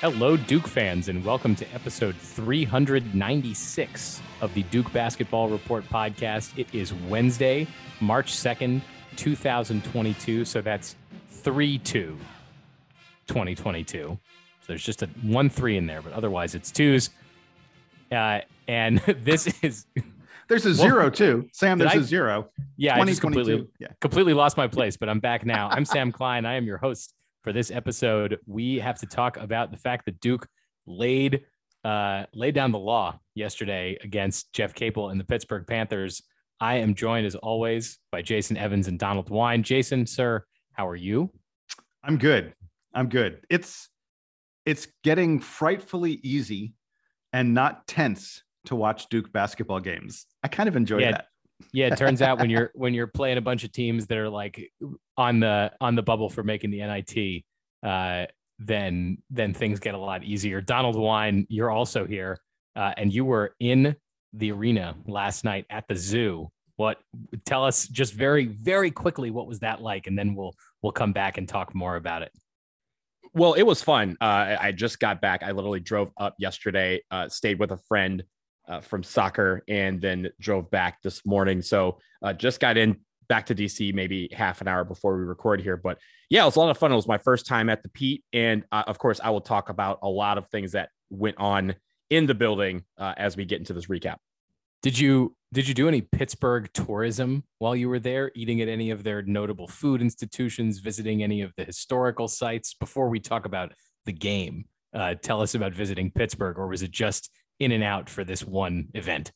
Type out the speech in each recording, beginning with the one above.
Hello, Duke fans, and welcome to episode 396 of the Duke Basketball Report podcast. It is Wednesday, March 2nd, 2022. So that's 3 2 2022. So there's just a 1 3 in there, but otherwise it's twos. Uh, and this is. There's a zero too. Sam, there's I- a zero. Yeah, I just 2022. completely Yeah. completely lost my place, but I'm back now. I'm Sam Klein. I am your host for this episode. We have to talk about the fact that Duke laid uh, laid down the law yesterday against Jeff Capel and the Pittsburgh Panthers. I am joined as always by Jason Evans and Donald Wine. Jason, sir, how are you? I'm good. I'm good. It's it's getting frightfully easy and not tense to watch Duke basketball games. I kind of enjoy Yeah. that. Yeah, it turns out when you're when you're playing a bunch of teams that are like on the on the bubble for making the NIT, uh, then then things get a lot easier. Donald Wine, you're also here, uh, and you were in the arena last night at the zoo. What? Tell us just very very quickly what was that like, and then we'll we'll come back and talk more about it. Well, it was fun. Uh, I just got back. I literally drove up yesterday, uh, stayed with a friend uh, from soccer, and then drove back this morning. So uh, just got in back to DC maybe half an hour before we record here. But yeah, it was a lot of fun. It was my first time at the Pete, and uh, of course, I will talk about a lot of things that went on in the building uh, as we get into this recap. Did you did you do any Pittsburgh tourism while you were there, eating at any of their notable food institutions, visiting any of the historical sites? Before we talk about the game, uh, tell us about visiting Pittsburgh, or was it just in and out for this one event?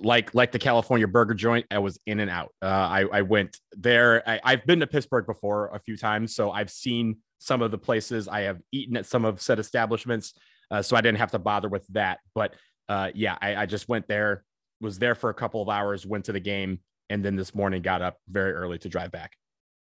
like like the California burger joint, I was in and out. Uh, I I went there. I, I've been to Pittsburgh before a few times, so I've seen some of the places. I have eaten at some of said establishments, uh, so I didn't have to bother with that. But uh, yeah, I, I just went there, was there for a couple of hours, went to the game, and then this morning got up very early to drive back.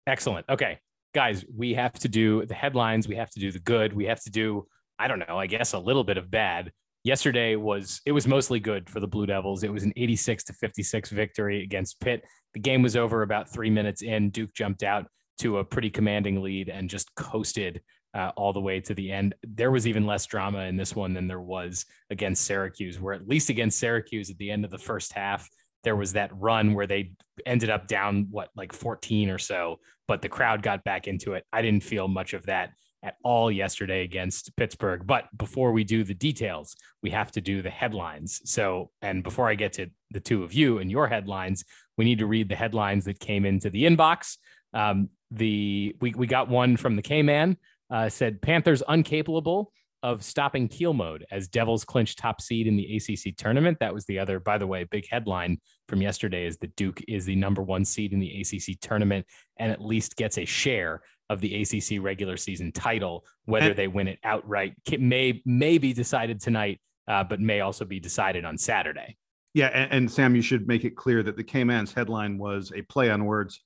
Excellent. Okay, guys, we have to do the headlines. We have to do the good. We have to do I don't know. I guess a little bit of bad. Yesterday was it was mostly good for the Blue Devils. It was an 86 to 56 victory against Pitt. The game was over about three minutes in. Duke jumped out to a pretty commanding lead and just coasted uh, all the way to the end. There was even less drama in this one than there was against Syracuse, where at least against Syracuse at the end of the first half, there was that run where they ended up down what like 14 or so, but the crowd got back into it. I didn't feel much of that at all yesterday against Pittsburgh. But before we do the details, we have to do the headlines. So, and before I get to the two of you and your headlines, we need to read the headlines that came into the inbox. Um, the we we got one from the K Man uh, said Panthers uncapable of stopping keel mode as Devils clinch top seed in the ACC tournament. That was the other, by the way, big headline from yesterday is that Duke is the number one seed in the ACC tournament and at least gets a share of the ACC regular season title. Whether And- they win it outright may may be decided tonight, uh, but may also be decided on Saturday. Yeah, and, and Sam, you should make it clear that the K-Man's headline was a play on words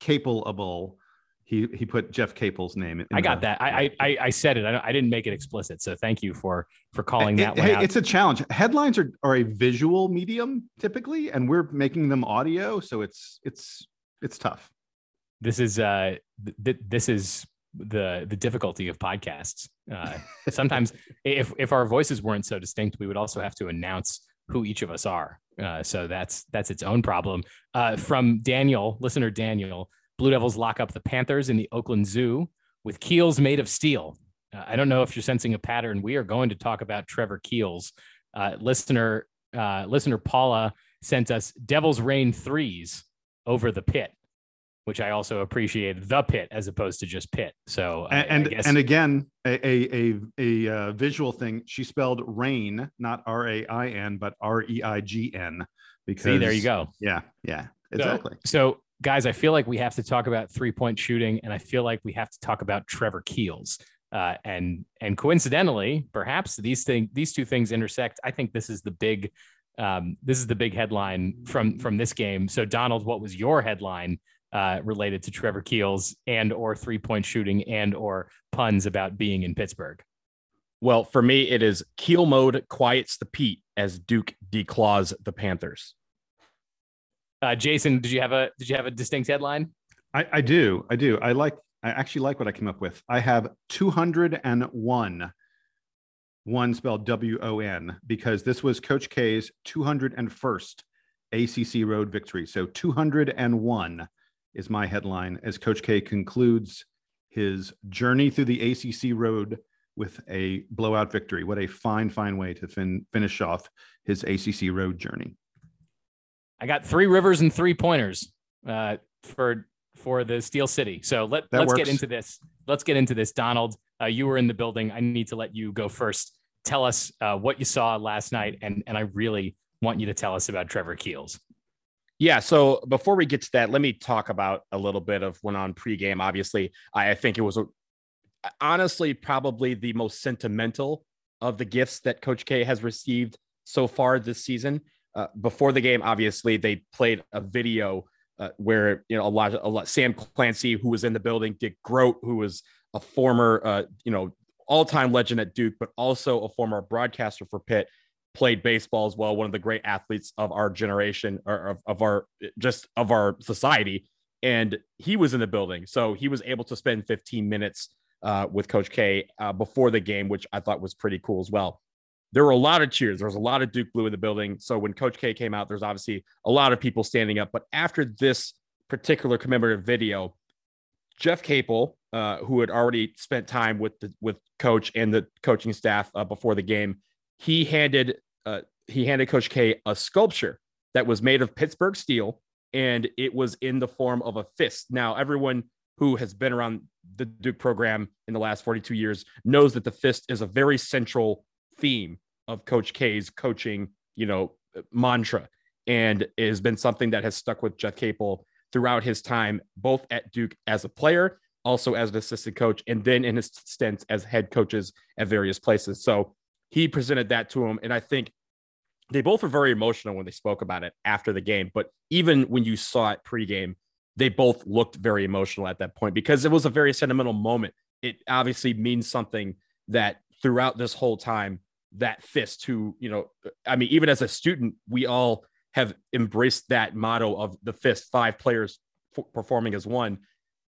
uncapable. He he put Jeff Capel's name. In I got the- that. I I, I- said it. I, I didn't make it explicit, so thank you for for calling It- that one hey, out. it's a challenge. Headlines are, are a visual medium typically, and we're making them audio, so it's it's it's tough. This is uh th- th- this is the the difficulty of podcasts. Uh sometimes if if our voices weren't so distinct we would also have to announce who each of us are. Uh so that's that's its own problem. Uh from daniel listener daniel blue devils lock up the panthers in the oakland zoo with keels made of steel. Uh, i don't know if you're sensing a pattern. We are going to talk about trevor keels. Uh listener uh listener paula sent us devils rain threes over the pit which I also appreciated the pit as opposed to just pit. So I- And and, I guess and again, a a a, a uh, visual thing. She spelled rain, not R A I N, but R E I G N. Because see, there you go. Yeah, yeah, So- exactly. So, guys, I feel like we have to talk about three point shooting, and I feel like we have to talk about Trevor Keels. Uh, and and coincidentally, perhaps these thing these two things intersect. I think this is the big um, this is the big headline from from this game. So, Donald, what was your headline uh, related to Trevor Keels and or three point shooting and or puns about being in Pittsburgh? Well, for me, it is keel mode quiets the Pete as Duke declaws the Panthers. Uh, Jason, did you have a did you have a distinct headline? I, I do. I do. I like I actually like what I came up with. I have 201, one spelled W O N, because this was Coach K's 201st ACC road victory. So 201 is my headline as Coach K concludes his journey through the ACC road with a blowout victory. What a fine, fine way to fin- finish off his ACC road journey. I got three rivers and three pointers uh, for for the Steel City. So let That let's works. get into this. Let's get into this. Donald, uh, you were in the building. I need to let you go first. Tell us uh, what you saw last night, and and I really want you to tell us about Trevor Keels. Yeah. So before we get to that, let me talk about a little bit of when on pregame. Obviously, I, think it was a, honestly probably the most sentimental of the gifts that Coach K has received so far this season. Uh, before the game, obviously, they played a video uh, where you know a lot, a lot. Sam Clancy, who was in the building, Dick Groat, who was a former, uh, you know, all-time legend at Duke, but also a former broadcaster for Pitt, played baseball as well. One of the great athletes of our generation, or of, of our just of our society, and he was in the building, so he was able to spend 15 minutes uh, with Coach K uh, before the game, which I thought was pretty cool as well. There were a lot of cheers. There was a lot of Duke Blue in the building. So when Coach K came out, there's obviously a lot of people standing up. But after this particular commemorative video, Jeff Capel, uh, who had already spent time with the with Coach and the coaching staff uh, before the game, he handed uh, he handed Coach K a sculpture that was made of Pittsburgh steel, and it was in the form of a fist. Now, everyone who has been around the Duke program in the last 42 years knows that the fist is a very central theme of Coach K's coaching, you know, mantra, and it has been something that has stuck with Jeff Capel throughout his time, both at Duke as a player, also as an assistant coach, and then in his stints as head coaches at various places. So he presented that to him, and I think they both were very emotional when they spoke about it after the game. But even when you saw it pregame, they both looked very emotional at that point because it was a very sentimental moment. It obviously means something that throughout this whole time, that fist, who, you know, I mean, even as a student, we all have embraced that motto of the fist, five players f- performing as one.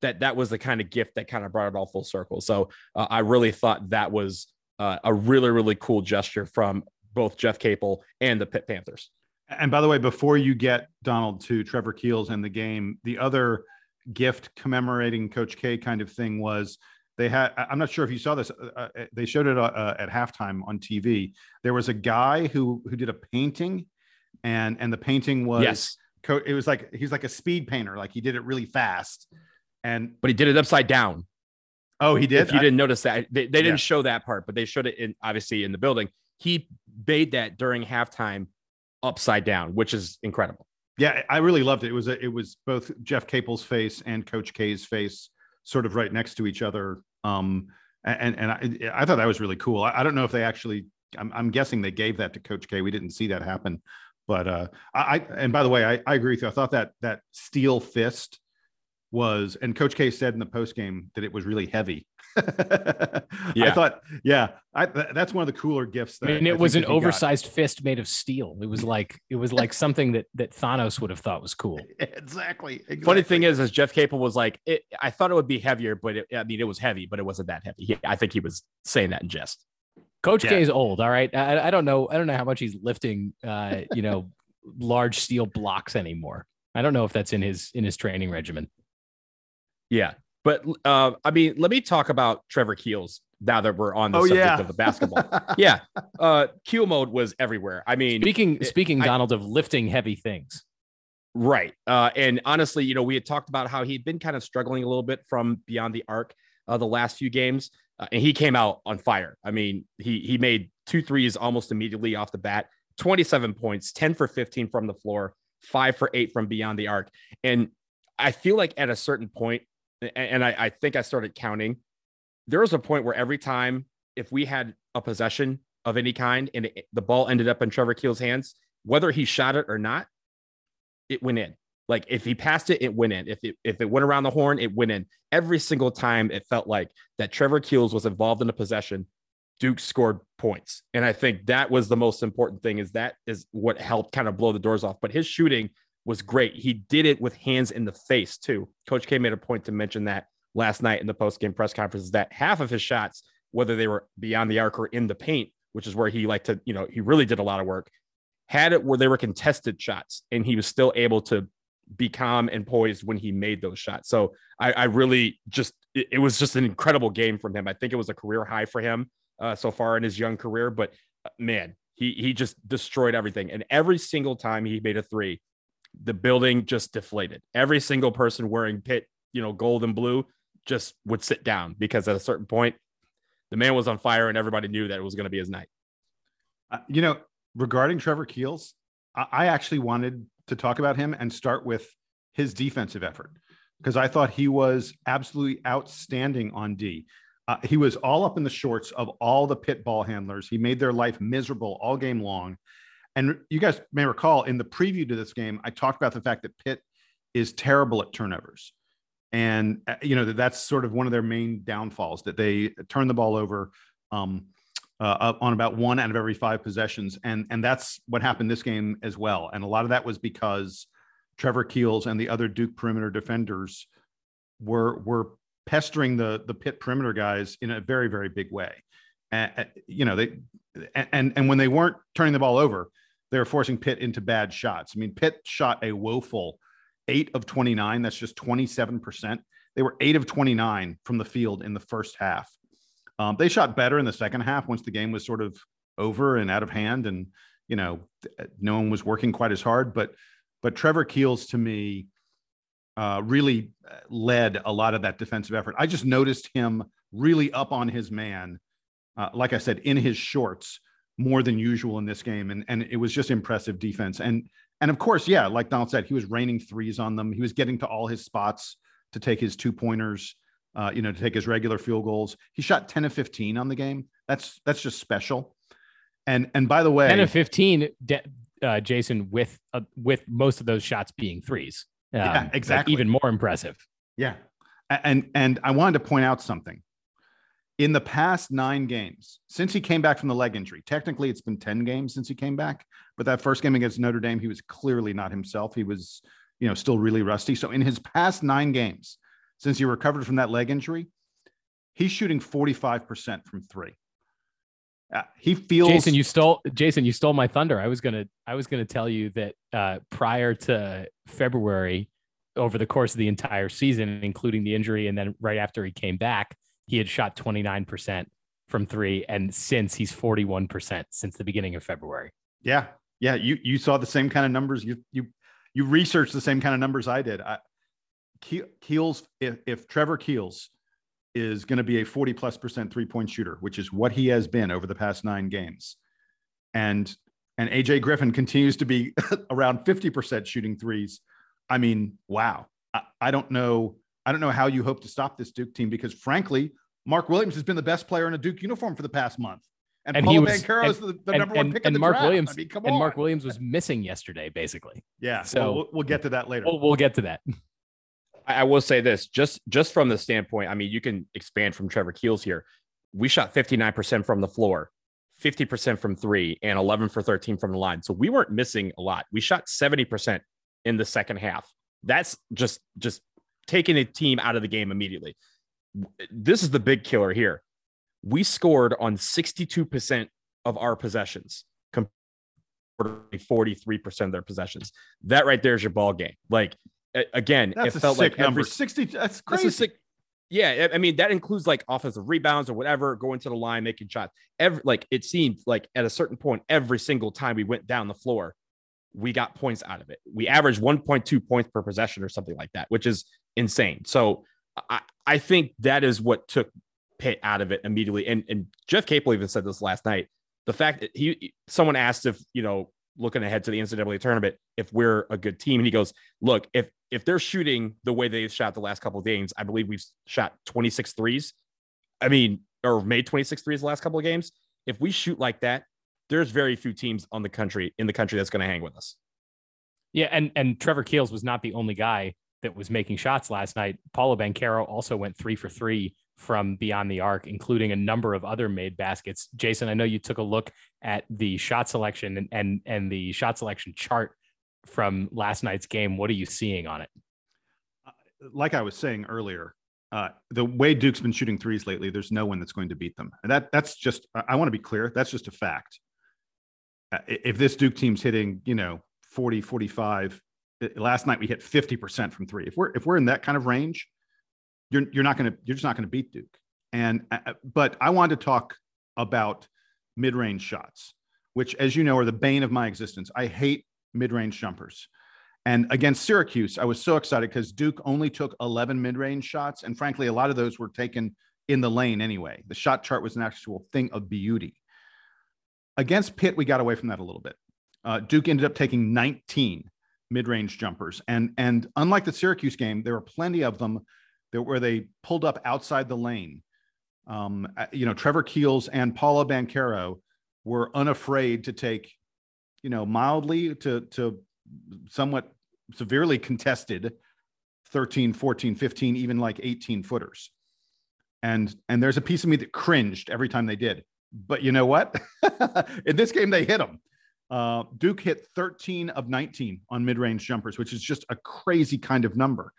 That that was the kind of gift that kind of brought it all full circle. So uh, I really thought that was uh, a really really cool gesture from both Jeff Capel and the Pitt Panthers. And by the way, before you get Donald to Trevor Keels and the game, the other gift commemorating Coach K kind of thing was they had. I'm not sure if you saw this. Uh, uh, they showed it uh, at halftime on TV. There was a guy who who did a painting, and and the painting was yes, co- it was like he's like a speed painter, like he did it really fast. And but he did it upside down. Oh, he did. If you I- didn't notice that, they, they didn't Yeah. show that part, but they showed it in obviously in the building. He made that during halftime upside down, which is incredible. Yeah, I really loved it. It was a, it was both Jeff Capel's face and Coach K's face, sort of right next to each other. Um, and and I, I thought that was really cool. I, I don't know if they actually. I'm, I'm guessing they gave that to Coach K. We didn't see that happen, but uh, I, I and by the way, I, I agree with you. I thought that that steel fist was, and Coach K said in the post game that it was really heavy. I thought, yeah, I, th- that's one of the cooler gifts. I That mean, it was an that he got. oversized fist made of steel. It was like it was like something that that Thanos would have thought was cool. exactly, exactly. Funny thing is, is Jeff Capel was like, it, I thought it would be heavier, but it, I mean, it was heavy, but it wasn't that heavy. He, I think he was saying that in jest. Coach Yeah. K is old. All right, I, I don't know. I don't know how much he's lifting. Uh, you know, large steel blocks anymore. I don't know if that's in his in his training regimen. Yeah. But uh, I mean, let me talk about Trevor Keels now that we're on the Oh subject yeah, of the basketball. yeah. Uh, Keel mode was everywhere. I mean, Speaking it- speaking, I- Donald, of lifting heavy things. Right. Uh, and honestly, you know, we had talked about how he'd been kind of struggling a little bit from beyond the arc uh, the last few games, uh, and he came out on fire. I mean, he he made two threes almost immediately off the bat, 27 points, 10 for 15 from the floor, five for eight from beyond the arc. And I feel like at a certain point, and I, I think I started counting, there was a point where every time if we had a possession of any kind and it, the ball ended up in Trevor Keel's hands, whether he shot it or not, it went in. Like if he passed it, it went in. If it if it went around the horn, it went in. Every single time it felt like that Trevor Keels was involved in a possession, Duke scored points. And I think that was the most important thing is that is what helped kind of blow the doors off. But his shooting was great. He did it with hands in the face too. Coach K made a point to mention that last night in the post game press conference that half of his shots, whether they were beyond the arc or in the paint, which is where he liked to, you know, he really did a lot of work, had it where they were contested shots and he was still able to be calm and poised when he made those shots. So I, I really just, it, it, was just an incredible game from him. I think it was a career high for him uh, so far in his young career, but uh, man, he, he just destroyed everything. And every single time he made a three, the building just deflated. Every single person wearing pit, you know, gold and blue just would sit down because at a certain point, the man was on fire and everybody knew that it was going to be his night. Uh, you know, regarding Trevor Keels, I, I actually wanted to talk about him and start with his defensive effort because I thought he was absolutely outstanding on D. Uh, he was all up in the shorts of all the pit ball handlers. He made their life miserable all game long. And you guys may recall in the preview to this game, I talked about the fact that Pitt is terrible at turnovers. And, uh, you know, that that's sort of one of their main downfalls that they turn the ball over um, uh, on about one out of every five possessions. And, and that's what happened this game as well. And a lot of that was because Trevor Keels and the other Duke perimeter defenders were, were pestering the, the Pitt perimeter guys in a very, very big way. And, you know, they, and, and when they weren't turning the ball over, they were forcing Pitt into bad shots. I mean, Pitt shot a woeful eight of 29. That's just 27%. They were eight of 29 from the field in the first half. Um, they shot better in the second half once the game was sort of over and out of hand, and you know no one was working quite as hard. But but Trevor Keels to me uh, really uh, led a lot of that defensive effort. I just noticed him really up on his man, uh, like I said, in his shorts more than usual in this game, and and it was just impressive defense. And and of course, yeah, like Donald said, he was raining threes on them. He was getting to all his spots to take his two pointers, uh, you know, to take his regular field goals. He shot ten of fifteen on the game. That's that's just special. And and by the way, ten of fifteen, uh, Jason, with uh, with most of those shots being threes. Um, yeah, exactly. Like even more impressive. Yeah, and and I wanted to point out something in the past nine games since he came back from the leg injury. Technically, it's been 10 games since he came back, but that first game against Notre Dame, he was clearly not himself. He was, you know, still really rusty. So in his past nine games since he recovered from that leg injury, he's shooting 45% from three. Uh, he feels Jason, you stole Jason, you stole my thunder. I was gonna I was gonna tell you that uh, prior to February, over the course of the entire season, including the injury, and then right after he came back, he had shot 29% from three. And since he's 41% since the beginning of February. Yeah. Yeah. You, you saw the same kind of numbers. You, you, you researched the same kind of numbers I did. I, Keels, if, if Trevor Keels is going to be a 40 plus percent three point shooter, which is what he has been over the past nine games. And, and AJ Griffin continues to be around 50% shooting threes. I mean, wow. I, I don't know. I don't know how you hope to stop this Duke team because frankly, Mark Williams has been the best player in a Duke uniform for the past month. And, and Paolo Banchero is the, the and, number one pick and, in the Mark draft. Williams, I mean, and on. Mark Williams was missing yesterday, basically. Yeah. So we'll, we'll get to that later. We'll, we'll get to that. I will say this just just from the standpoint, I mean, you can expand from Trevor Keels here. We shot 59% from the floor, 50% from three, and 11 for 13 from the line. So we weren't missing a lot. We shot 70% in the second half. That's just just taking a team out of the game immediately. This is the big killer here. We scored on 62% of our possessions compared to 43% of their possessions. That right there is your ball game. Like again, that's it felt like number every, 60. That's crazy. Sick, yeah, I mean that includes like offensive rebounds or whatever, going to the line, making shots. Every like it seemed like at a certain point, every single time we went down the floor, we got points out of it. We averaged 1.2 points per possession or something like that, which is insane. So I, I think that is what took Pitt out of it immediately. And and Jeff Capel even said this last night. The fact that he someone asked if, you know, looking ahead to the NCAA tournament, if we're a good team. And he goes, look, if if they're shooting the way they've shot the last couple of games, I believe we've shot 26 threes. I mean, or made 26 threes the last couple of games. If we shoot like that, there's very few teams on the country in the country that's going to hang with us. Yeah, and and Trevor Keels was not the only guy that was making shots last night. Paolo Banchero also went three for three from beyond the arc, including a number of other made baskets. Jason, I know you took a look at the shot selection and and, and the shot selection chart from last night's game. What are you seeing on it? Uh, like I was saying earlier, uh, the way Duke's been shooting threes lately, there's no one that's going to beat them. And that that's just I, want to be clear, that's just a fact. Uh, if this Duke team's hitting, you know, 40, 45, uh, last night we hit 50% from three. If we're if we're in that kind of range, you're you're not to you're just not to beat Duke. And uh, uh, but I wanted to talk about mid-range shots, which as you know are the bane of my existence. I hate mid-range jumpers. And against Syracuse, I was so excited because Duke only took 11 mid range shots. And frankly, a lot of those were taken in the lane anyway. The shot chart was an actual thing of beauty. Against Pitt, we got away from that a little bit. Uh, Duke ended up taking 19 mid range jumpers. And, and unlike the Syracuse game, there were plenty of them that, where they pulled up outside the lane. Um, uh, you know, Trevor Keels and Paolo Banchero were unafraid to take, you know, mildly to, to somewhat severely contested 13 14 15 even like 18 footers and and there's a piece of me that cringed every time they did but you know what in this game they hit them uh, duke hit 13 of 19 on mid-range jumpers which is just a crazy kind of number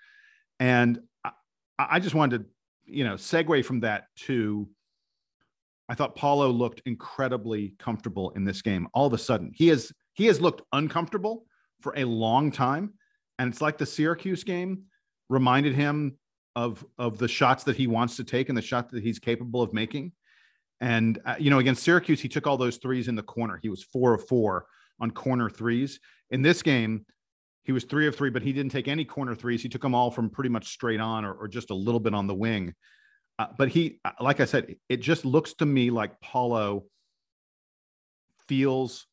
and I, I just wanted to you know segue from that to i thought paolo looked incredibly comfortable in this game all of a sudden he has he has looked uncomfortable for a long time. And it's like the Syracuse game reminded him of of the shots that he wants to take and the shot that he's capable of making. And uh, you know, against Syracuse, he took all those threes in the corner. He was four of four on corner threes. In this game, he was three of three, but he didn't take any corner threes. He took them all from pretty much straight on or, or just a little bit on the wing. Uh, but he, uh, like I said, it just looks to me like Paolo feels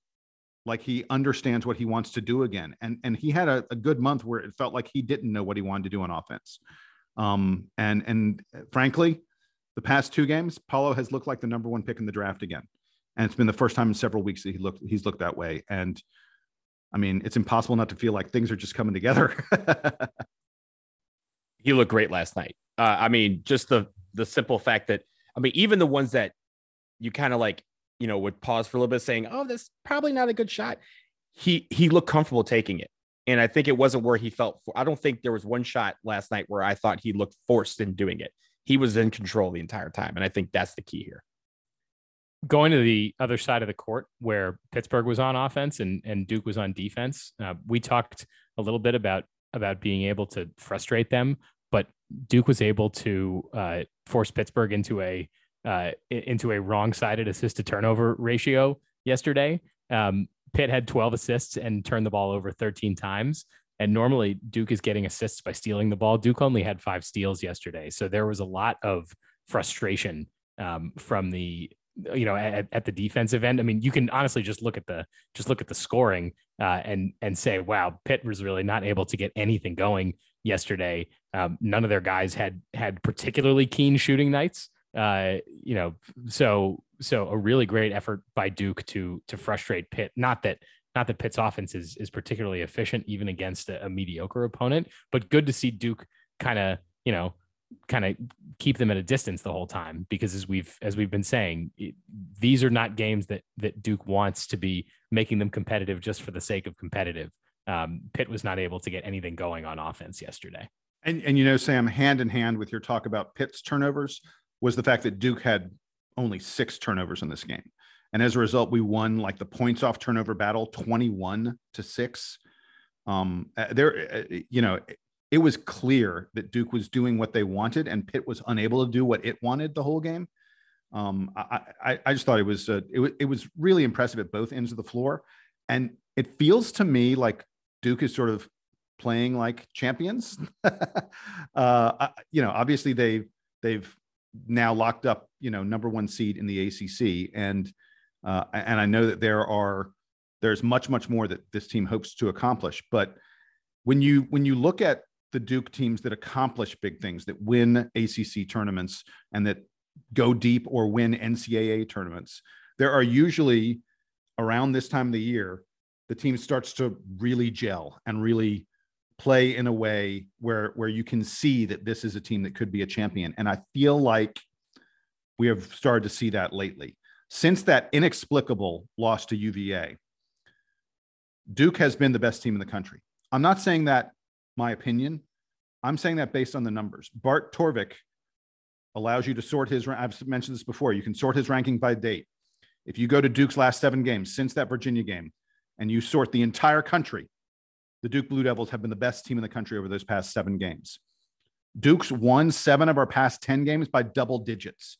like he understands what he wants to do again. And and he had a, a good month where it felt like he didn't know what he wanted to do on offense. Um, and and frankly, the past two games, Paolo has looked like the number one pick in the draft again. And it's been the first time in several weeks that he looked he's looked that way. And I mean, it's impossible not to feel like things are just coming together. he looked great last night. Uh, I mean, just the the simple fact that I mean, even the ones that you kind of like you know, would pause for a little bit saying, "Oh, this probably not a good shot." He he looked comfortable taking it. And I think it wasn't where he felt I don't think there was one shot last night where I thought he looked forced in doing it. He was in control the entire time, and I think that's the key here. Going to the other side of the court where Pittsburgh was on offense and and Duke was on defense, uh, we talked a little bit about about being able to frustrate them, but Duke was able to uh, force Pittsburgh into a uh, into a wrong sided assist to turnover ratio yesterday. Um, Pitt had 12 assists and turned the ball over 13 times. And normally Duke is getting assists by stealing the ball. Duke only had five steals yesterday. So there was a lot of frustration um, from the you know at, at, the defensive end i mean you can honestly just look at the just look at the scoring uh, and and say wow pitt was really not able to get anything going yesterday um, none of their guys had had particularly keen shooting nights uh, you know, so so a really great effort by Duke to to frustrate Pitt. Not that not that Pitt's offense is is particularly efficient even against a, a mediocre opponent, but good to see Duke kind of you know kind of keep them at a distance the whole time because as we've as we've been saying it, these are not games that that Duke wants to be making them competitive just for the sake of competitive. Um, Pitt was not able to get anything going on offense yesterday. And and you know Sam hand in hand with your talk about Pitt's turnovers, was the fact that Duke had only six turnovers in this game. And as a result, we won like the points off turnover battle 21 to six. Um, uh, there, uh, you know, it was clear that Duke was doing what they wanted and Pitt was unable to do what it wanted the whole game. Um, I, I, I just thought it was, uh, it, it was really impressive at both ends of the floor. And it feels to me like Duke is sort of playing like champions. uh, you know, obviously they've, they've now locked up, you know, number one seed in the ACC, and uh, and I know that there are there's much much more that this team hopes to accomplish. But when you when you look at the Duke teams that accomplish big things, that win ACC tournaments, and that go deep or win NCAA tournaments, there are usually around this time of the year the team starts to really gel and really play in a way where where you can see that this is a team that could be a champion and i feel like we have started to see that lately since that inexplicable loss to uva duke has been the best team in the country i'm not saying that my opinion i'm saying that based on the numbers bart torvik allows you to sort his. I've mentioned this before. You can sort his ranking by date. If you go to Duke's last seven games since that Virginia game, and you sort the entire country, the Duke Blue Devils have been the best team in the country over those past seven games. Duke's won seven of our past 10 games by double digits.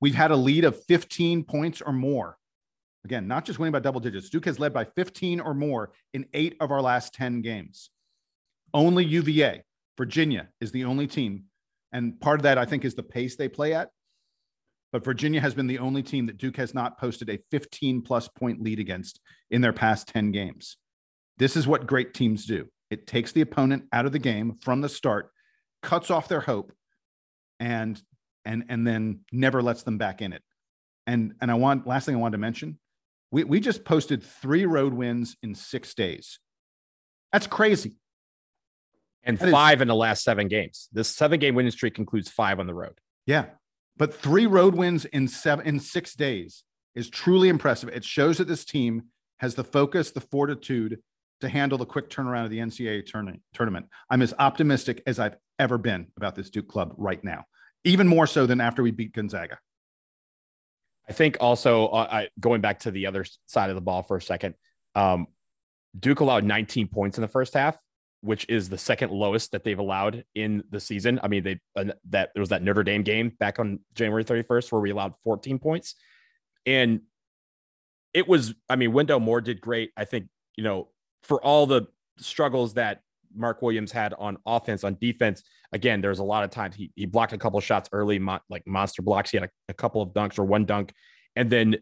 We've had a lead of 15 points or more. Again, not just winning by double digits. Duke has led by 15 or more in eight of our last 10 games. Only UVA, Virginia, is the only team. And part of that, I think, is the pace they play at. But Virginia has been the only team that Duke has not posted a 15 plus point lead against in their past 10 games. This is what great teams do it takes the opponent out of the game from the start, cuts off their hope, and and and then never lets them back in it. And and I want last thing I wanted to mention, we we just posted three road wins in six days. That's crazy. And that five is, in the last seven games. This seven game winning streak includes five on the road. Yeah. But three road wins in seven in six days is truly impressive. It shows that this team has the focus, the fortitude to handle the quick turnaround of the NCAA tournament. I'm as optimistic as I've ever been about this Duke club right now even more so than after we beat Gonzaga. I think also uh, I, going back to the other side of the ball for a second, um, Duke allowed 19 points in the first half, which is the second lowest that they've allowed in the season. I mean, they uh, that there was that Notre Dame game back on January 31st where we allowed 14 points, and it was. I mean, Wendell Moore did great. I think you know for all the struggles that Mark Williams had on offense, on defense. Again, there's a lot of times he, he blocked a couple shots early, mo- like monster blocks. He had a, a couple of dunks or one dunk. And then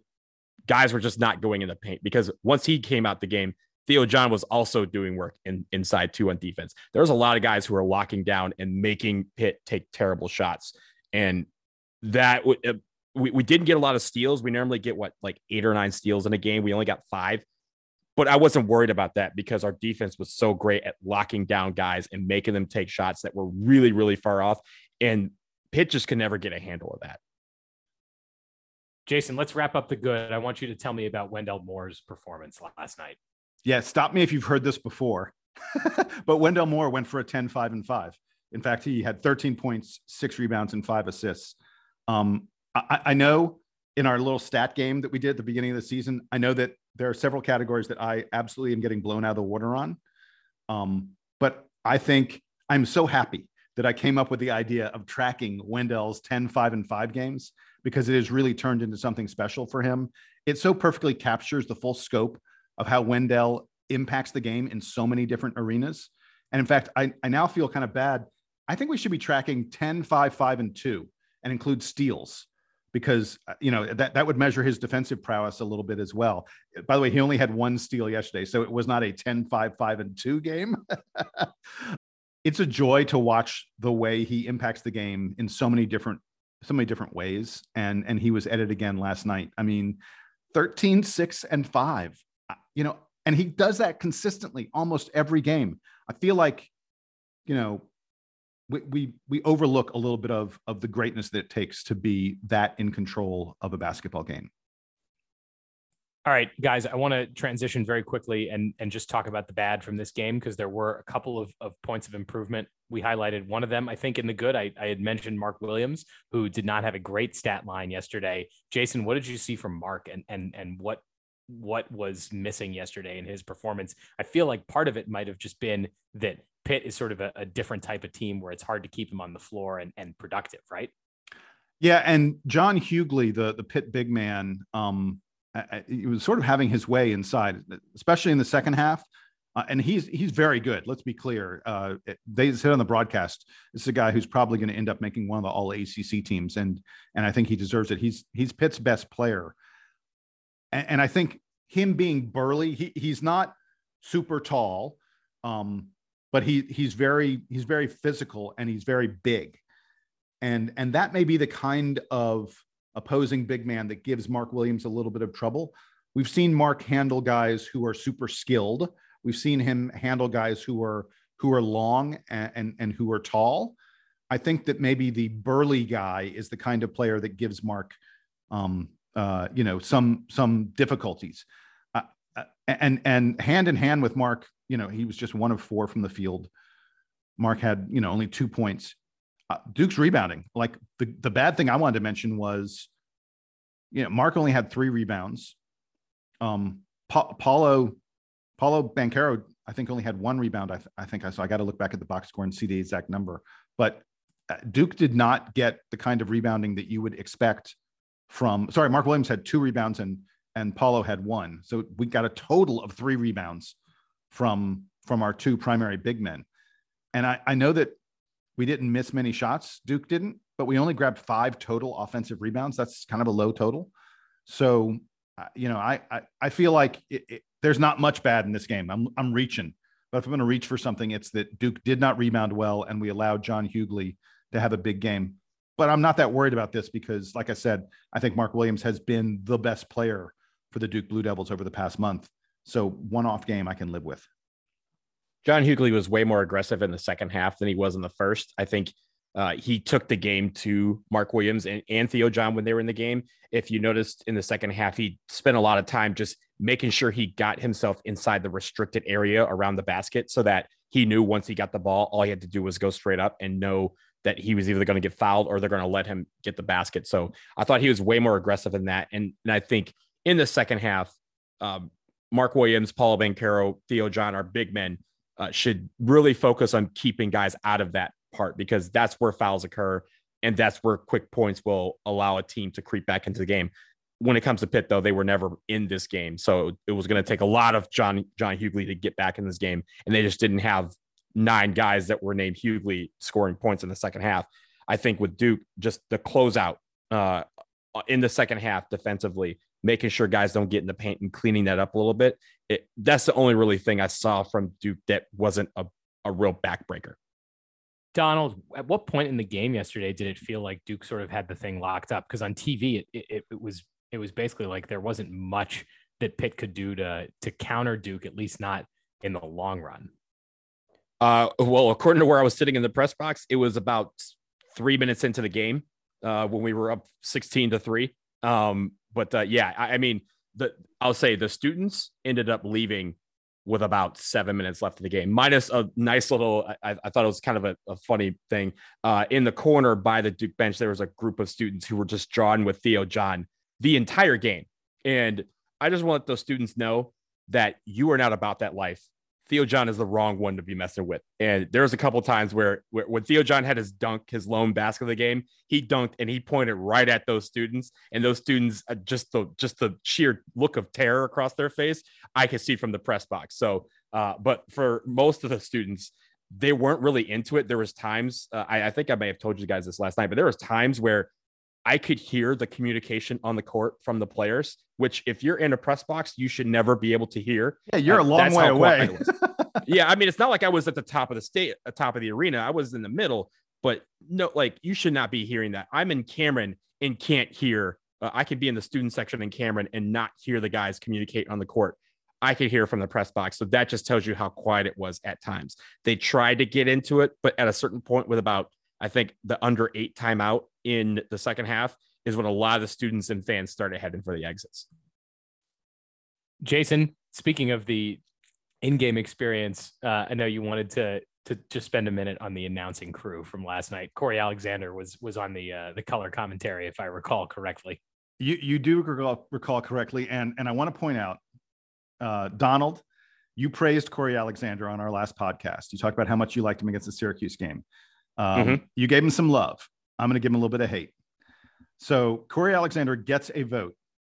guys were just not going in the paint because once he came out the game, Theo John was also doing work in, inside two on defense. There's a lot of guys who are locking down and making Pitt take terrible shots. And that w- uh, we, we didn't get a lot of steals. We normally get what, like eight or nine steals in a game. We only got five. But I wasn't worried about that because our defense was so great at locking down guys and making them take shots that were really, really far off. And Pitt just can never get a handle of that. Jason, let's wrap up the good. I want you to tell me about Wendell Moore's performance last night. Yeah, stop me if you've heard this before. but Wendell Moore went for a 10, 5, and 5. In fact, he had 13 points, six rebounds, and five assists. Um, I, I know in our little stat game that we did at the beginning of the season, I know that there are several categories that I absolutely am getting blown out of the water on. Um, but I think I'm so happy that I came up with the idea of tracking Wendell's 10, 5, and 5 games because it has really turned into something special for him. It so perfectly captures the full scope of how Wendell impacts the game in so many different arenas. And in fact, I, I now feel kind of bad. I think we should be tracking 10, 5, 5, and 2 and include steals because uh, you know that that would measure his defensive prowess a little bit as well. By the way, he only had one steal yesterday, so it was not a 10 5 5 and 2 game. it's a joy to watch the way he impacts the game in so many different so many different ways and and he was at it again last night. I mean 13 6 and 5. Uh, you know, and he does that consistently almost every game. I feel like you know we, we we overlook a little bit of of the greatness that it takes to be that in control of a basketball game. All right, guys, I want to transition very quickly and and just talk about the bad from this game because there were a couple of, of points of improvement. We highlighted one of them, I think, in the good. I, I had mentioned Mark Williams, who did not have a great stat line yesterday. Jason, what did you see from Mark and and and what what was missing yesterday in his performance? I feel like part of it might have just been that Pitt is sort of a, a, different type of team where it's hard to keep him on the floor and, and productive, right? Yeah, and John Hugley, the the Pitt big man, um, he was sort of having his way inside, especially in the second half. Uh, and he's he's very good. Let's be clear. Uh, they said on the broadcast, this is a guy who's probably going to end up making one of the All ACC teams, and and I think he deserves it. He's he's Pitt's best player, and, and I think him being burly, he he's not super tall, um, but he he's very he's very physical and he's very big. And and that may be the kind of opposing big man that gives mark williams a little bit of trouble. We've seen mark handle guys who are super skilled. We've seen him handle guys who are who are long and and, and who are tall. I think that maybe the burly guy is the kind of player that gives mark um uh you know some some difficulties. Uh, uh and and hand in hand with mark you know, he was just one of four from the field. Mark had, you know, only two points. uh, Duke's rebounding. Like the, the bad thing I wanted to mention was, you know, Mark only had three rebounds. Um, pa- Paolo, Paolo Banchero, I think only had one rebound. I, th- I think I saw. I got to look back at the box score and see the exact number. But uh, Duke did not get the kind of rebounding that you would expect from. Sorry, Mark Williams had two rebounds and and Paolo had one. So we got a total of three rebounds from from our two primary big men. And I, I know that we didn't miss many shots. Duke didn't, but we only grabbed five total offensive rebounds. That's kind of a low total. So, uh, you know, I, I, I feel like it, it, there's not much bad in this game. I'm, I'm reaching, but if I'm going to reach for something, it's that Duke did not rebound well, and we allowed John Hugley to have a big game. But I'm not that worried about this because, like I said, I think Mark Williams has been the best player for the Duke Blue Devils over the past month. So one off game I can live with. John Hugley was way more aggressive in the second half than he was in the first. I think uh, he took the game to Mark Williams and, and Theo John when they were in the game. If you noticed in the second half, he spent a lot of time just making sure he got himself inside the restricted area around the basket so that he knew once he got the ball, all he had to do was go straight up and know that he was either going to get fouled or they're going to let him get the basket. So I thought he was way more aggressive than that. And, and I think in the second half, um, Mark Williams, Paul Banchero, Theo John, our big men uh, should really focus on keeping guys out of that part because that's where fouls occur and that's where quick points will allow a team to creep back into the game. When it comes to Pitt, though, they were never in this game, so it was going to take a lot of John John Hugley to get back in this game, and they just didn't have nine guys that were named Hugley scoring points in the second half. I think with Duke, just the closeout uh, in the second half defensively making sure guys don't get in the paint and cleaning that up a little bit. It, that's the only really thing I saw from Duke that wasn't a, a real backbreaker. Donald, at what point in the game yesterday did it feel like Duke sort of had the thing locked up? Because on TV, it, it, it was it was basically like there wasn't much that Pitt could do to to counter Duke, at least not in the long run. Uh, well, according to where I was sitting in the press box, it was about three minutes into the game uh, when we were up sixteen to three. Um, but uh, yeah, I, I, mean, the I'll say the students ended up leaving with about seven minutes left of the game, minus a nice little. I, I thought it was kind of a, a funny thing. Uh, in the corner by the Duke bench, there was a group of students who were just drawn with Theo John the entire game, and I just want those students know that you are not about that life. Theo John is the wrong one to be messing with. And there was a couple times where, where when Theo John had his dunk, his lone basket of the game, he dunked and he pointed right at those students. And those students, uh, just the just the sheer look of terror across their face, I could see from the press box. So, uh, but for most of the students, they weren't really into it. There was times uh, I, I think I may have told you guys this last night, but there was times where I could hear the communication on the court from the players, which if you're in a press box, you should never be able to hear. Yeah, you're uh, a long way away. yeah, I mean, it's not like I was at the top of the state, uh, top of the arena. I was in the middle, but no, like you should not be hearing that. I'm in Cameron and can't hear. Uh, I could be in the student section in Cameron and not hear the guys communicate on the court. I could hear from the press box. So that just tells you how quiet it was at times. They tried to get into it, but at a certain point, with about I think the under eight timeout in the second half is when a lot of the students and fans started heading for the exits. Jason, speaking of the in-game experience, uh, I know you wanted to to just spend a minute on the announcing crew from last night. Cory Alexander was was on the uh, the color commentary, if I recall correctly. You you do recall, recall correctly, and and I want to point out, uh, Donald, you praised Cory Alexander on our last podcast. You talked about how much you liked him against the Syracuse game. Um, mm-hmm. You gave him some love. I'm going to give him a little bit of hate. So Cory Alexander gets a vote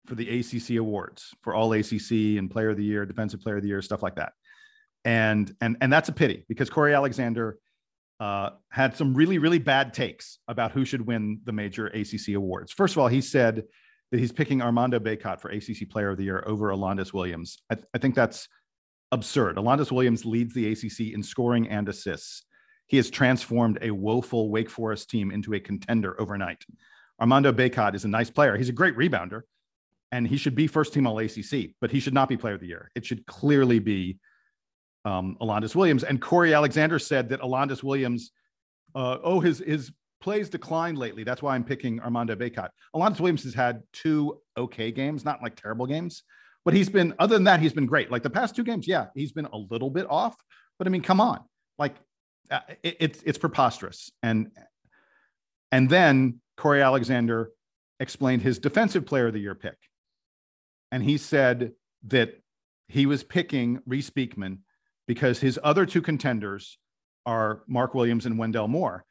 for the ACC awards for all ACC and Player of the Year, Defensive Player of the Year, stuff like that. And and and that's a pity because Cory Alexander uh, had some really really bad takes about who should win the major ACC awards. First of all, he said that he's picking Armando Bacot for ACC Player of the Year over Alondes Williams. I, th- I think that's absurd. Alondes Williams leads the ACC in scoring and assists. He has transformed a woeful Wake Forest team into a contender overnight. Armando Bacot is a nice player. He's a great rebounder, and he should be first team All ACC, but he should not be Player of the Year. It should clearly be um, Alondes Williams. And Cory Alexander said that Alondes Williams, uh, oh, his his plays declined lately. That's why I'm picking Armando Bacot. Alondes Williams has had two okay games, not like terrible games, but he's been other than that, he's been great. Like the past two games, yeah, he's been a little bit off, but I mean, come on, like Uh, it, it's it's preposterous. And And then Cory Alexander explained his defensive player of the year pick. And he said that he was picking Reece Beekman because his other two contenders are Mark Williams and Wendell Moore.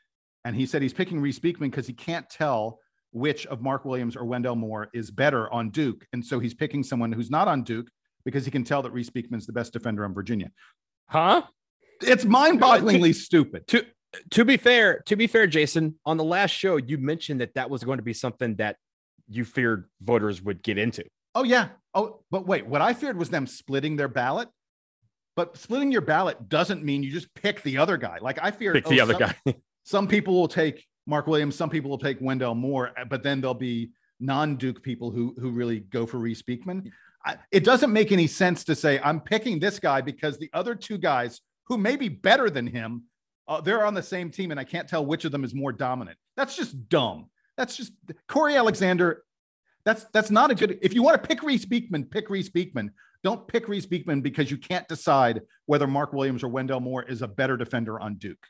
And he said he's picking Reece Beekman because he can't tell which of Mark Williams or Wendell Moore is better on Duke. And so he's picking someone who's not on Duke because he can tell that Reece Beekman's the best defender on Virginia. Huh? It's mind-bogglingly stupid. To to be fair, to be fair, Jason, on the last show you mentioned that that was going to be something that you feared voters would get into. Oh yeah. Oh, but wait, what I feared was them splitting their ballot. But splitting your ballot doesn't mean you just pick the other guy. Like I feared Pick the oh, other some, guy. some people will take Mark Williams, some people will take Wendell Moore, eh, but then there'll be non-Duke people who who really go for Reece Beekman. I, it doesn't make any sense to say I'm picking this guy because the other two guys who may be better than him, uh, they're on the same team, and I can't tell which of them is more dominant. That's just dumb. That's just Cory Alexander. That's that's not a good. If you want to pick Reece Beekman, pick Reece Beekman. Don't pick Reece Beekman because you can't decide whether Mark Williams or Wendell Moore is a better defender on Duke.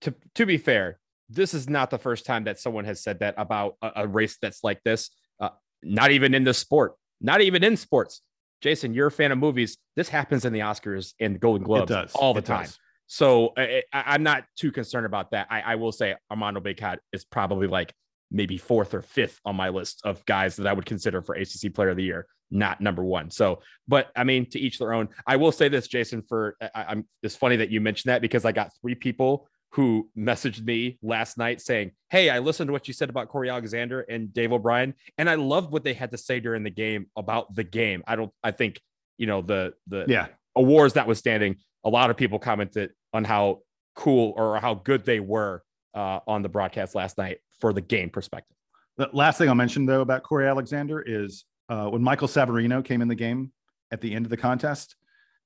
to to be fair, this is not the first time that someone has said that about a, a race that's like this. Uh, not even in the sport, not even in sports. Jason, you're a fan of movies. This happens in the Oscars and the Golden Globes all the It time. does. So I, am not too concerned about that. I, I will say Armando Bacot is probably like maybe fourth or fifth on my list of guys that I would consider for ACC Player of the Year, not number one. So, but I mean, to each their own. I will say this, Jason. For I, I'm. It's funny that you mentioned that because I got three people who messaged me last night saying, "Hey, I listened to what you said about Cory Alexander and Dave O'Brien, and I loved what they had to say during the game about the game. I don't. I think you know the the Yeah. awards notwithstanding, a lot of people commented on how cool or how good they were uh, on the broadcast last night for the game perspective. The last thing I'll mention though about Cory Alexander is uh, when Michael Savarino came in the game at the end of the contest,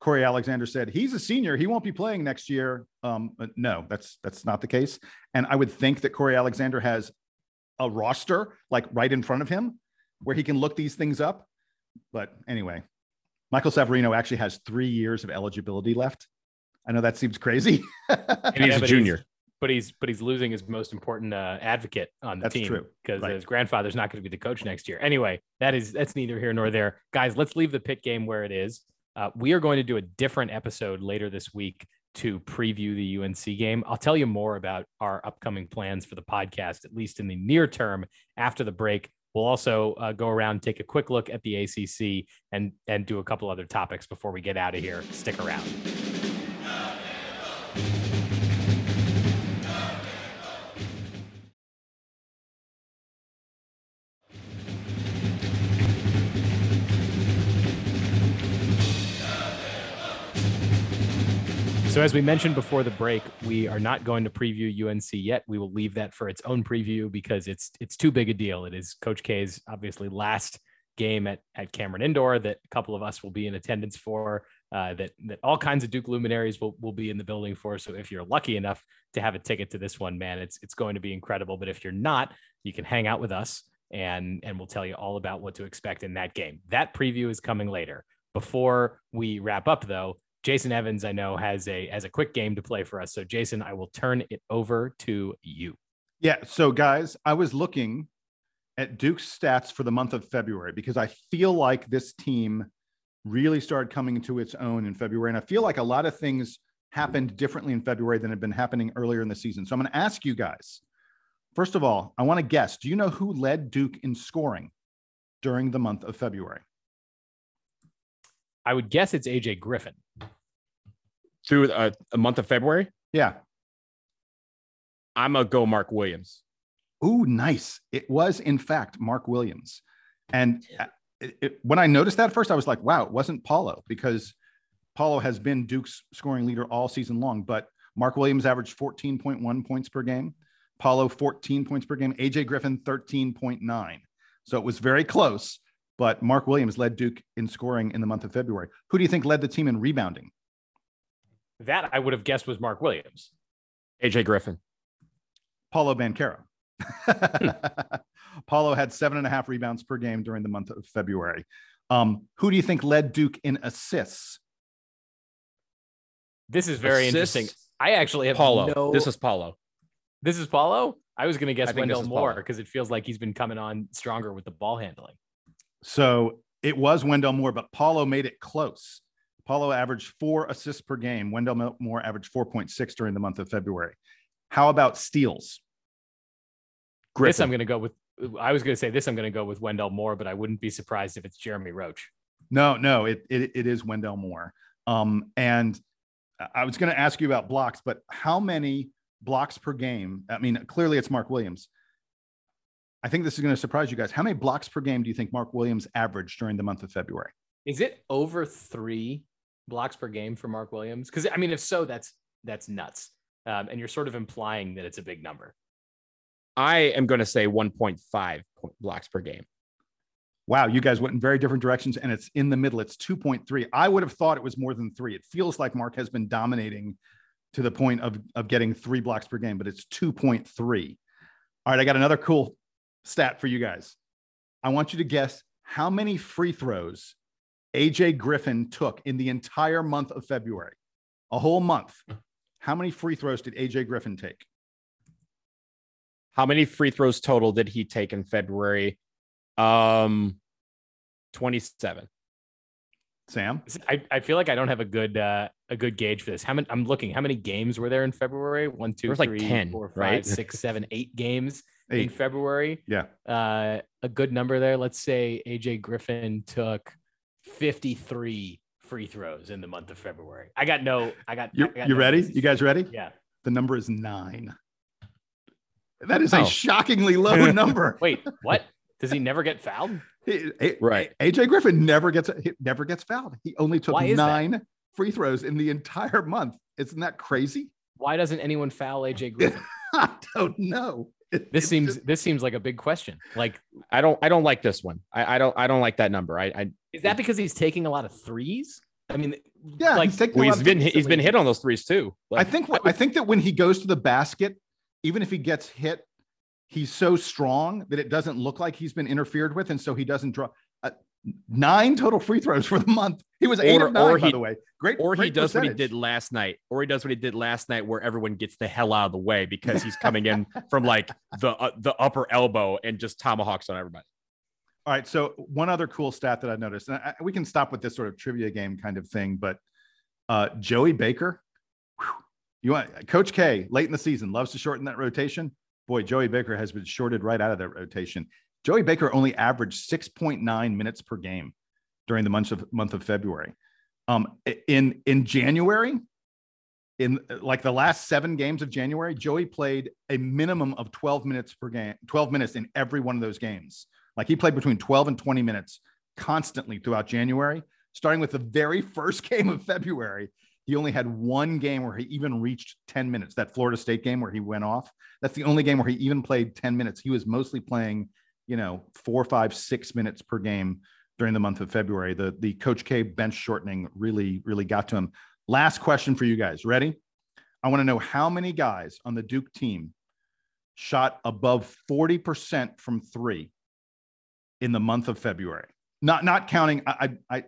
Cory Alexander said he's a senior, he won't be playing next year. Um, but no, that's that's not the case. And I would think that Cory Alexander has a roster like right in front of him where he can look these things up. But anyway, Michael Savarino actually has three years of eligibility left. I know that seems crazy. And he's Yeah, a but junior. but he's but he's losing his most important uh, advocate on the That's team true. because Right. his grandfather's not going to be the coach next year. Anyway, that is that's neither here nor there, guys. Let's leave the Pitt game where it is. Uh, we are going to do a different episode later this week to preview the UNC game. I'll tell you more about our upcoming plans for the podcast, at least in the near term after the break. We'll also uh, go around, take a quick look at the ACC, and and do a couple other topics before we get out of here. Stick around. So, as we mentioned before the break, we are not going to preview UNC yet. We will leave that for its own preview because it's it's too big a deal. It is Coach K's obviously last game at at Cameron Indoor that a couple of us will be in attendance for. Uh, that that all kinds of Duke luminaries will will be in the building for. So, if you're lucky enough to have a ticket to this one, man, it's it's going to be incredible. But if you're not, you can hang out with us and and we'll tell you all about what to expect in that game. That preview is coming later. Before we wrap up, though, Jason Evans, I know, has a has a quick game to play for us. So, Jason, I will turn it over to you. Yeah. So, guys, I was looking at Duke's stats for the month of February because I feel like this team really started coming into its own in February. And I feel like a lot of things happened differently in February than had been happening earlier in the season. So, I'm going to ask you guys first of all, I want to guess do you know who led Duke in scoring during the month of February? I would guess it's AJ Griffin. Through a, a month of February, Yeah. I'm a go Mark Williams. Ooh, nice. It was, in fact, Mark Williams. And uh, it, it- when I noticed that first, I was like, wow, it wasn't Paolo because Paolo has been Duke's scoring leader all season long. But Mark Williams averaged 14.1 points per game, Paolo 14 points per game, AJ Griffin 13.9. So it was very close. But Mark Williams led Duke in scoring in the month of February. Who do you think led the team in rebounding? That I would have guessed was Mark Williams. AJ Griffin. Paolo Banchero. Paolo had seven and a half rebounds per game during the month of February. Um, who do you think led Duke in assists? This is very Assists, interesting. I actually have Paolo. no. This is Paolo. this is Paolo. I was going to guess I think this Wendell Moore because it feels like he's been coming on stronger with the ball handling. So it was Wendell Moore, but Paolo made it close. Paolo averaged four assists per game. Wendell Moore averaged 4.6 during the month of February. How about steals? This I'm going to go with. I was going to say this. I'm going to go with Wendell Moore, but I wouldn't be surprised if it's Jeremy Roach. No, no, it it, it is Wendell Moore. Um, and I was going to ask you about blocks, but how many blocks per game? I mean, clearly it's Mark Williams. I think this is going to surprise you guys. How many blocks per game do you think Mark Williams averaged during the month of February? Is it over three blocks per game for Mark Williams? Because I mean, if so, that's that's nuts. Um, and you're sort of implying that it's a big number. I am going to say 1.5 blocks per game. Wow, you guys went in very different directions, and it's in the middle. It's 2.3. I would have thought it was more than three. It feels like Mark has been dominating to the point of, of getting three blocks per game, but it's 2.3. All right, I got another cool stat for you guys. I want you to guess how many free throws AJ Griffin took in the entire month of February, a whole month. How many free throws did AJ Griffin take? How many free throws total did he take in February? Um, 27. Sam? I, I feel like I don't have a good uh, a good gauge for this. How many? I'm looking. How many games were there in February? One, two, was like 10, four, five, right? six, seven, eight games in February. Yeah. Uh, a good number there. Let's say AJ Griffin took 53 free throws in the month of February. I got no. I got. You, I got you no ready? guesses. You guys ready? Yeah. The number is nine. That is a Oh. shockingly low number. Wait. What? Does he never get fouled? He- A- Right. AJ Griffin never gets he never gets fouled. He only took Why is that? nine free throws in the entire month. Isn't that crazy? Why doesn't anyone foul AJ Griffin? I don't know. It- This seems just- this seems like a big question. Like, I don't I don't like this one. I, I don't I don't like that number. I, I is that because he's taking a lot of threes? I mean, yeah. like he's taking a well, lot he's of been threes he's been hit on those threes too. I Like, think I think that when he goes to the basket, even if he gets hit, he's so strong that it doesn't look like he's been interfered with, and so he doesn't draw. Nine total free throws for the month. He was eight Or- of nine, or by the way. Great. or he great does what he did last night, or he does what he did last night, where everyone gets the hell out of the way because he's coming in from like the uh, the upper elbow and just tomahawks on everybody. All right. So one other cool stat that I noticed, and I, we can stop with this sort of trivia game kind of thing, but uh, Joey Baker, whew, you want Coach K late in the season loves to shorten that rotation. Boy, Joey Baker has been shorted right out of that rotation. Joey Baker only averaged 6.9 minutes per game during the month of month of February. Um, in in January, in like the last seven games of January, Joey played a minimum of 12 minutes per game, 12 minutes in every one of those games. Like he played between 12 and 20 minutes constantly throughout January. Starting with the very first game of February, he only had one game where he even reached 10 minutes. That Florida State game where he went off. That's the only game where he even played 10 minutes. He was mostly playing, you know, four, five, six minutes per game during the month of February. The the Coach K bench shortening really, really got to him. Last question for you guys. Ready? I want to know how many guys on the Duke team shot above 40% from three in the month of February. Not not counting I I, I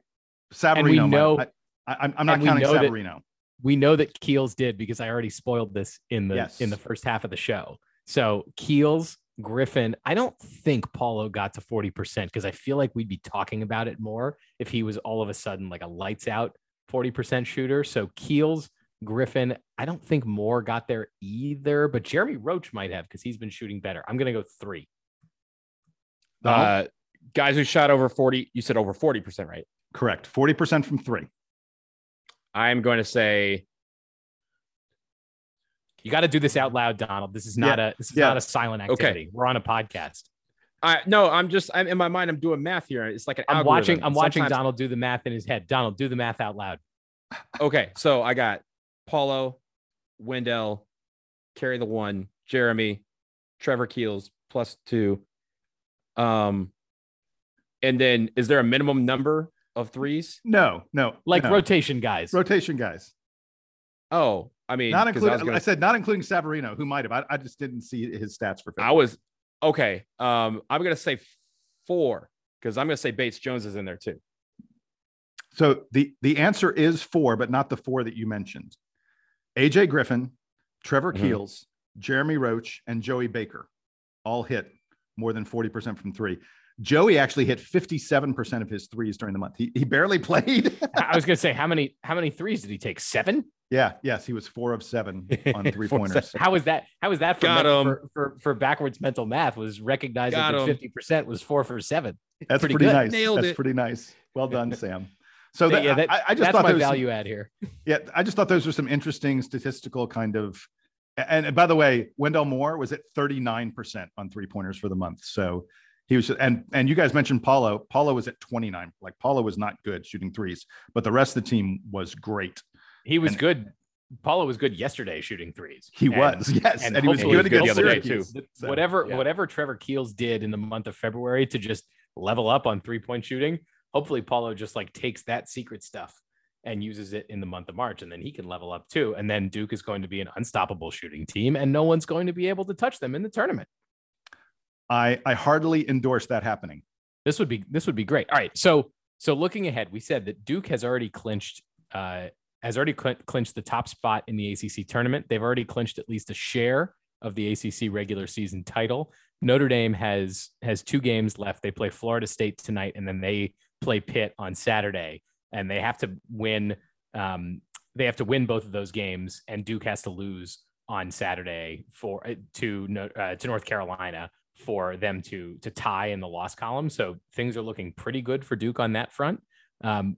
Savarino. we know- I, I, I'm- I'm not and counting know that- we know that Keels did because I already spoiled this in the Yes. in the first half of the show. So Keels, Griffin, I don't think Paolo got to 40% because I feel like we'd be talking about it more if he was all of a sudden like a lights out 40% shooter. So Keels, Griffin, I don't think Moore got there either, but Jeremy Roach might have because he's been shooting better. I'm gonna go three. Donald? Uh, guys who shot over 40, you said over 40%, right? Correct. 40% from three. I'm going to say You got to do this out loud, Donald. This is not a this is Yeah. not a silent Okay. activity. We're on a podcast. I no, I'm just I'm in my mind, I'm doing math here. It's like an I'm algorithm. watching. I'm watching Donald do the math in his head. Donald, do the math out loud. Okay, so I got Paolo, Wendell, carry the one, Jeremy, Trevor Keels plus two. Um, and then is there a minimum number of threes? No, no. Like no. rotation guys. rotation guys. Oh, I mean, not including I, gonna- said not including Savarino, who might have. I, I just didn't see his stats for I was okay. Um, I'm gonna say four because I'm gonna say Bates Jones is in there too. So the the answer is four, but not the four that you mentioned. AJ Griffin, Trevor Mhm. Keels, Jeremy Roach, and Joey Baker all hit more than 40% from three. Joey actually hit 57% of his threes during the month. He, he barely played. I was going to say, how many how many threes did he take? Seven? Yeah, yes, he was four of seven on three pointers. How was that? How was that for, Got him. for, for for backwards mental math? Was recognizing Got that fifty percent was four for seven. That's pretty pretty, good. nice. Nailed That's it. pretty nice. Well done, Sam. So that, yeah, that, I, I just that's thought my there was some- value add here. Yeah, I just thought those were some interesting statistical kind of. And, and by the way, Wendell Moore was at 39% on three pointers for the month. So he was, and and you guys mentioned Paolo. Paolo was at 29. Like Paolo was not good shooting threes, but the rest of the team was great. He was And- good. Paolo was good yesterday shooting threes. He And- was, yes, and and, he was hopefully good good the other day, th- So, whatever yeah. whatever Trevor Keels did in the month of February to just level up on three point shooting, hopefully Paolo just like takes that secret stuff and uses it in the month of March, and then he can level up too. And then Duke is going to be an unstoppable shooting team, and no one's going to be able to touch them in the tournament. I I heartily endorse that happening. This would be this would be great. All right, so so looking ahead, we said that Duke has already clinched uh, has already cl- clinched the top spot in the ACC tournament. They've already clinched at least a share of the ACC regular season title. Notre Dame has has two games left. They play Florida State tonight, and then they play Pitt on Saturday, and they have to win. Um, they have to win both of those games, and Duke has to lose on Saturday for uh, to uh, to North Carolina for them to to tie in the loss column. So things are looking pretty good for Duke on that front. Um,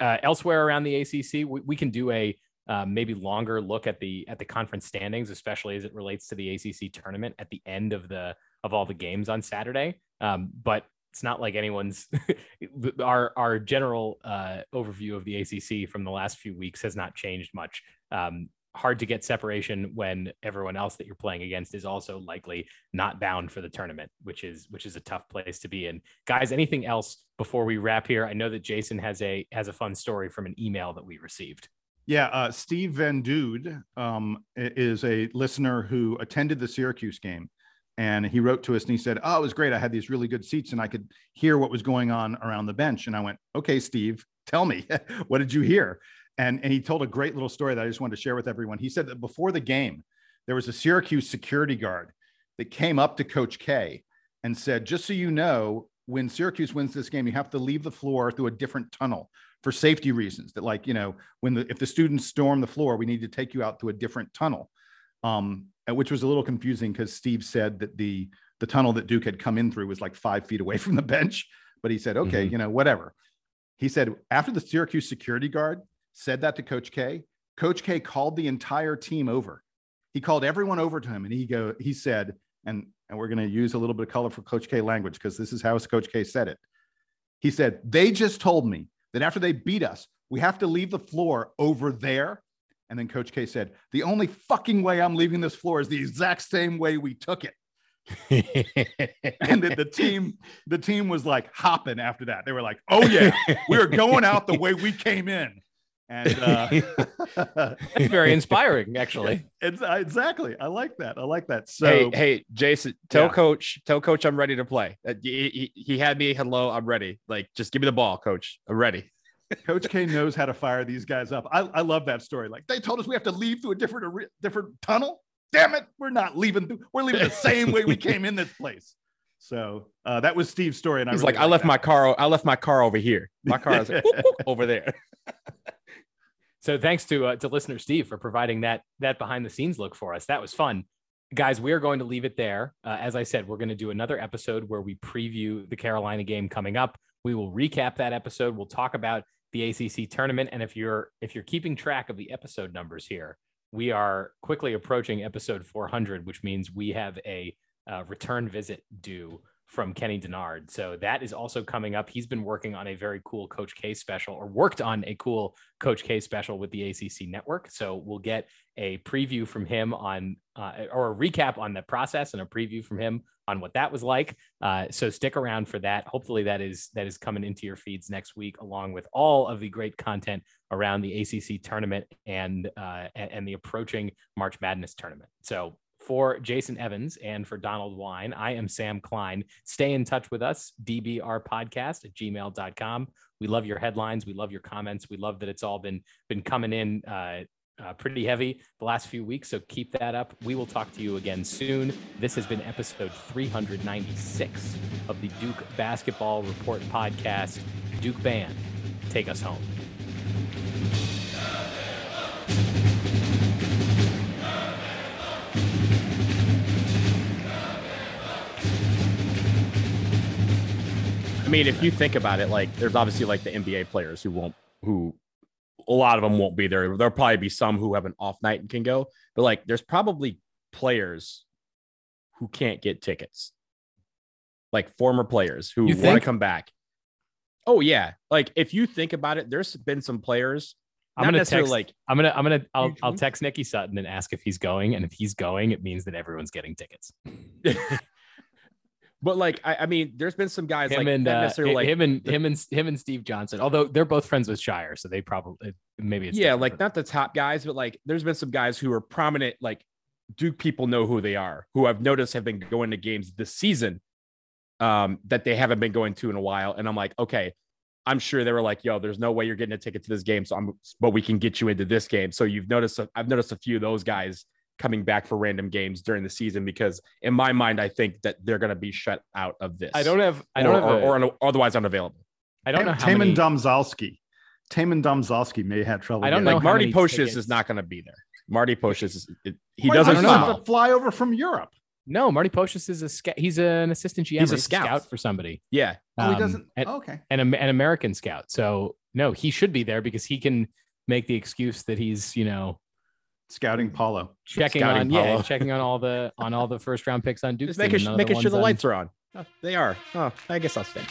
uh, elsewhere around the ACC, we, we can do a uh, maybe longer look at the at the conference standings, especially as it relates to the ACC tournament at the end of the of all the games on Saturday. Um, but it's not like anyone's our our general uh, overview of the ACC from the last few weeks has not changed much. Um, hard to get separation when everyone else that you're playing against is also likely not bound for the tournament, which is which is a tough place to be in. Guys, anything else before we wrap here? I know that Jason has a has a fun story from an email that we received. Yeah, uh, Steve Van Dude um, is a listener who attended the Syracuse game, and he wrote to us and he said, "Oh, it was great. I had these really good seats, and I could hear what was going on around the bench." And I went, "Okay, Steve, tell me, what did you hear?" And and he told a great little story that I just wanted to share with everyone. He said that before the game, there was a Syracuse security guard that came up to Coach K and said, "Just so you know." When Syracuse wins this game, you have to leave the floor through a different tunnel for safety reasons. That, like, you know, when the if the students storm the floor, we need to take you out to a different tunnel. Um, which was a little confusing because Steve said that the the tunnel that Duke had come in through was like five feet away from the bench, but he said, okay, Mhm. you know, whatever. He said after the Syracuse security guard said that to Coach K, Coach K called the entire team over. He called everyone over to him and he go, he said, and and we're going to use a little bit of colorful Coach K language because this is how Coach K said it. He said, they just told me that after they beat us, we have to leave the floor over there. And then Coach K said, the only fucking way I'm leaving this floor is the exact same way we took it. And the, the team, the team was like hopping after that. They were like, oh yeah, we're going out the way we came in. And uh, That's very inspiring, actually. It's, uh, exactly. I like that. I like that. So hey, hey, Jason, tell Yeah. coach, tell coach I'm ready to play. Uh, he, he, he had me. Hello, I'm ready. Like, just give me the ball, coach. I'm ready. Coach K knows how to fire these guys up. I, I love that story. Like they told us we have to leave through a different are- different tunnel. Damn it, we're not leaving. Through, we're leaving the same way we came in this place. So uh, that was Steve's story, and I was really like, I left that. my car. I left my car over here. My car is like, over there. So thanks to uh, to listener Steve for providing that that behind the scenes look for us. That was fun, guys. We are going to leave it there. Uh, as I said, we're going to do another episode where we preview the Carolina game coming up. We will recap that episode. We'll talk about the ACC tournament, and if you're if you're keeping track of the episode numbers here, we are quickly approaching episode 400, which means we have a uh, return visit due from Kenny Dennard. So that is also coming up. He's been working on a very cool Coach K special, or worked on a cool Coach K special with the ACC network. So we'll get a preview from him on, uh, or a recap on the process and a preview from him on what that was like. Uh, so stick around for that. Hopefully that is that is coming into your feeds next week, along with all of the great content around the ACC tournament and uh, and, and the approaching March Madness tournament. So for Jason Evans and for Donald Wine, I am Sam Klein. Stay in touch with us, dbrpodcast at gmail.com. We love your headlines. We love your comments. We love that it's all been been coming in uh, uh, pretty heavy the last few weeks. So keep that up. We will talk to you again soon. This has been episode 396 of the Duke Basketball Report podcast. Duke Band, take us home. I mean, if you think about it, like there's obviously like the NBA players who won't, who a lot of them won't be there. There'll probably be some who have an off night and can go, but like there's probably players who can't get tickets, like former players who want to come back. Oh yeah, like if you think about it, there's been some players. I'm not gonna necessarily text. like I'm gonna. I'm gonna. I'll. I'll text Nicky Sutton and ask if he's going. And if he's going, it means that everyone's getting tickets. but like I, I mean, there's been some guys Him like and uh, necessarily like him and him and him and Steve Johnson. Although they're both friends with Shire, so they probably maybe it's yeah, like not the top guys, but like there's been some guys who are prominent, like Duke people know who they are, who I've noticed have been going to games this season um, that they haven't been going to in a while. And I'm like, okay, I'm sure they were like, yo, there's no way you're getting a ticket to this game. So I'm, but we can get you into this game. So you've noticed, I've noticed a few of those guys coming back for random games during the season because in my mind, I think that they're going to be shut out of this. I don't have. I don't or, have. a- or, or otherwise unavailable. I don't know how Taymon many. Domzalski. Taymon Domzalski may have trouble. I don't know Like Marty many Pocius tickets- is not going to be there. Marty Pocius is, it, he Why doesn't I does don't he know. have to fly over from Europe. No, Marty Pocius is a scout. He's an assistant GM. He's or a scout. for somebody. Yeah. Oh, he Um, doesn't. and- okay. an, an American scout. So no, he should be there because he can make the excuse that he's you know Scouting mm-hmm. Paolo. checking Scouting on yeah checking on all the on all the first round picks on Duke. Just making, making sure the lights are on. Oh, they are. Oh, I guess I'll stay.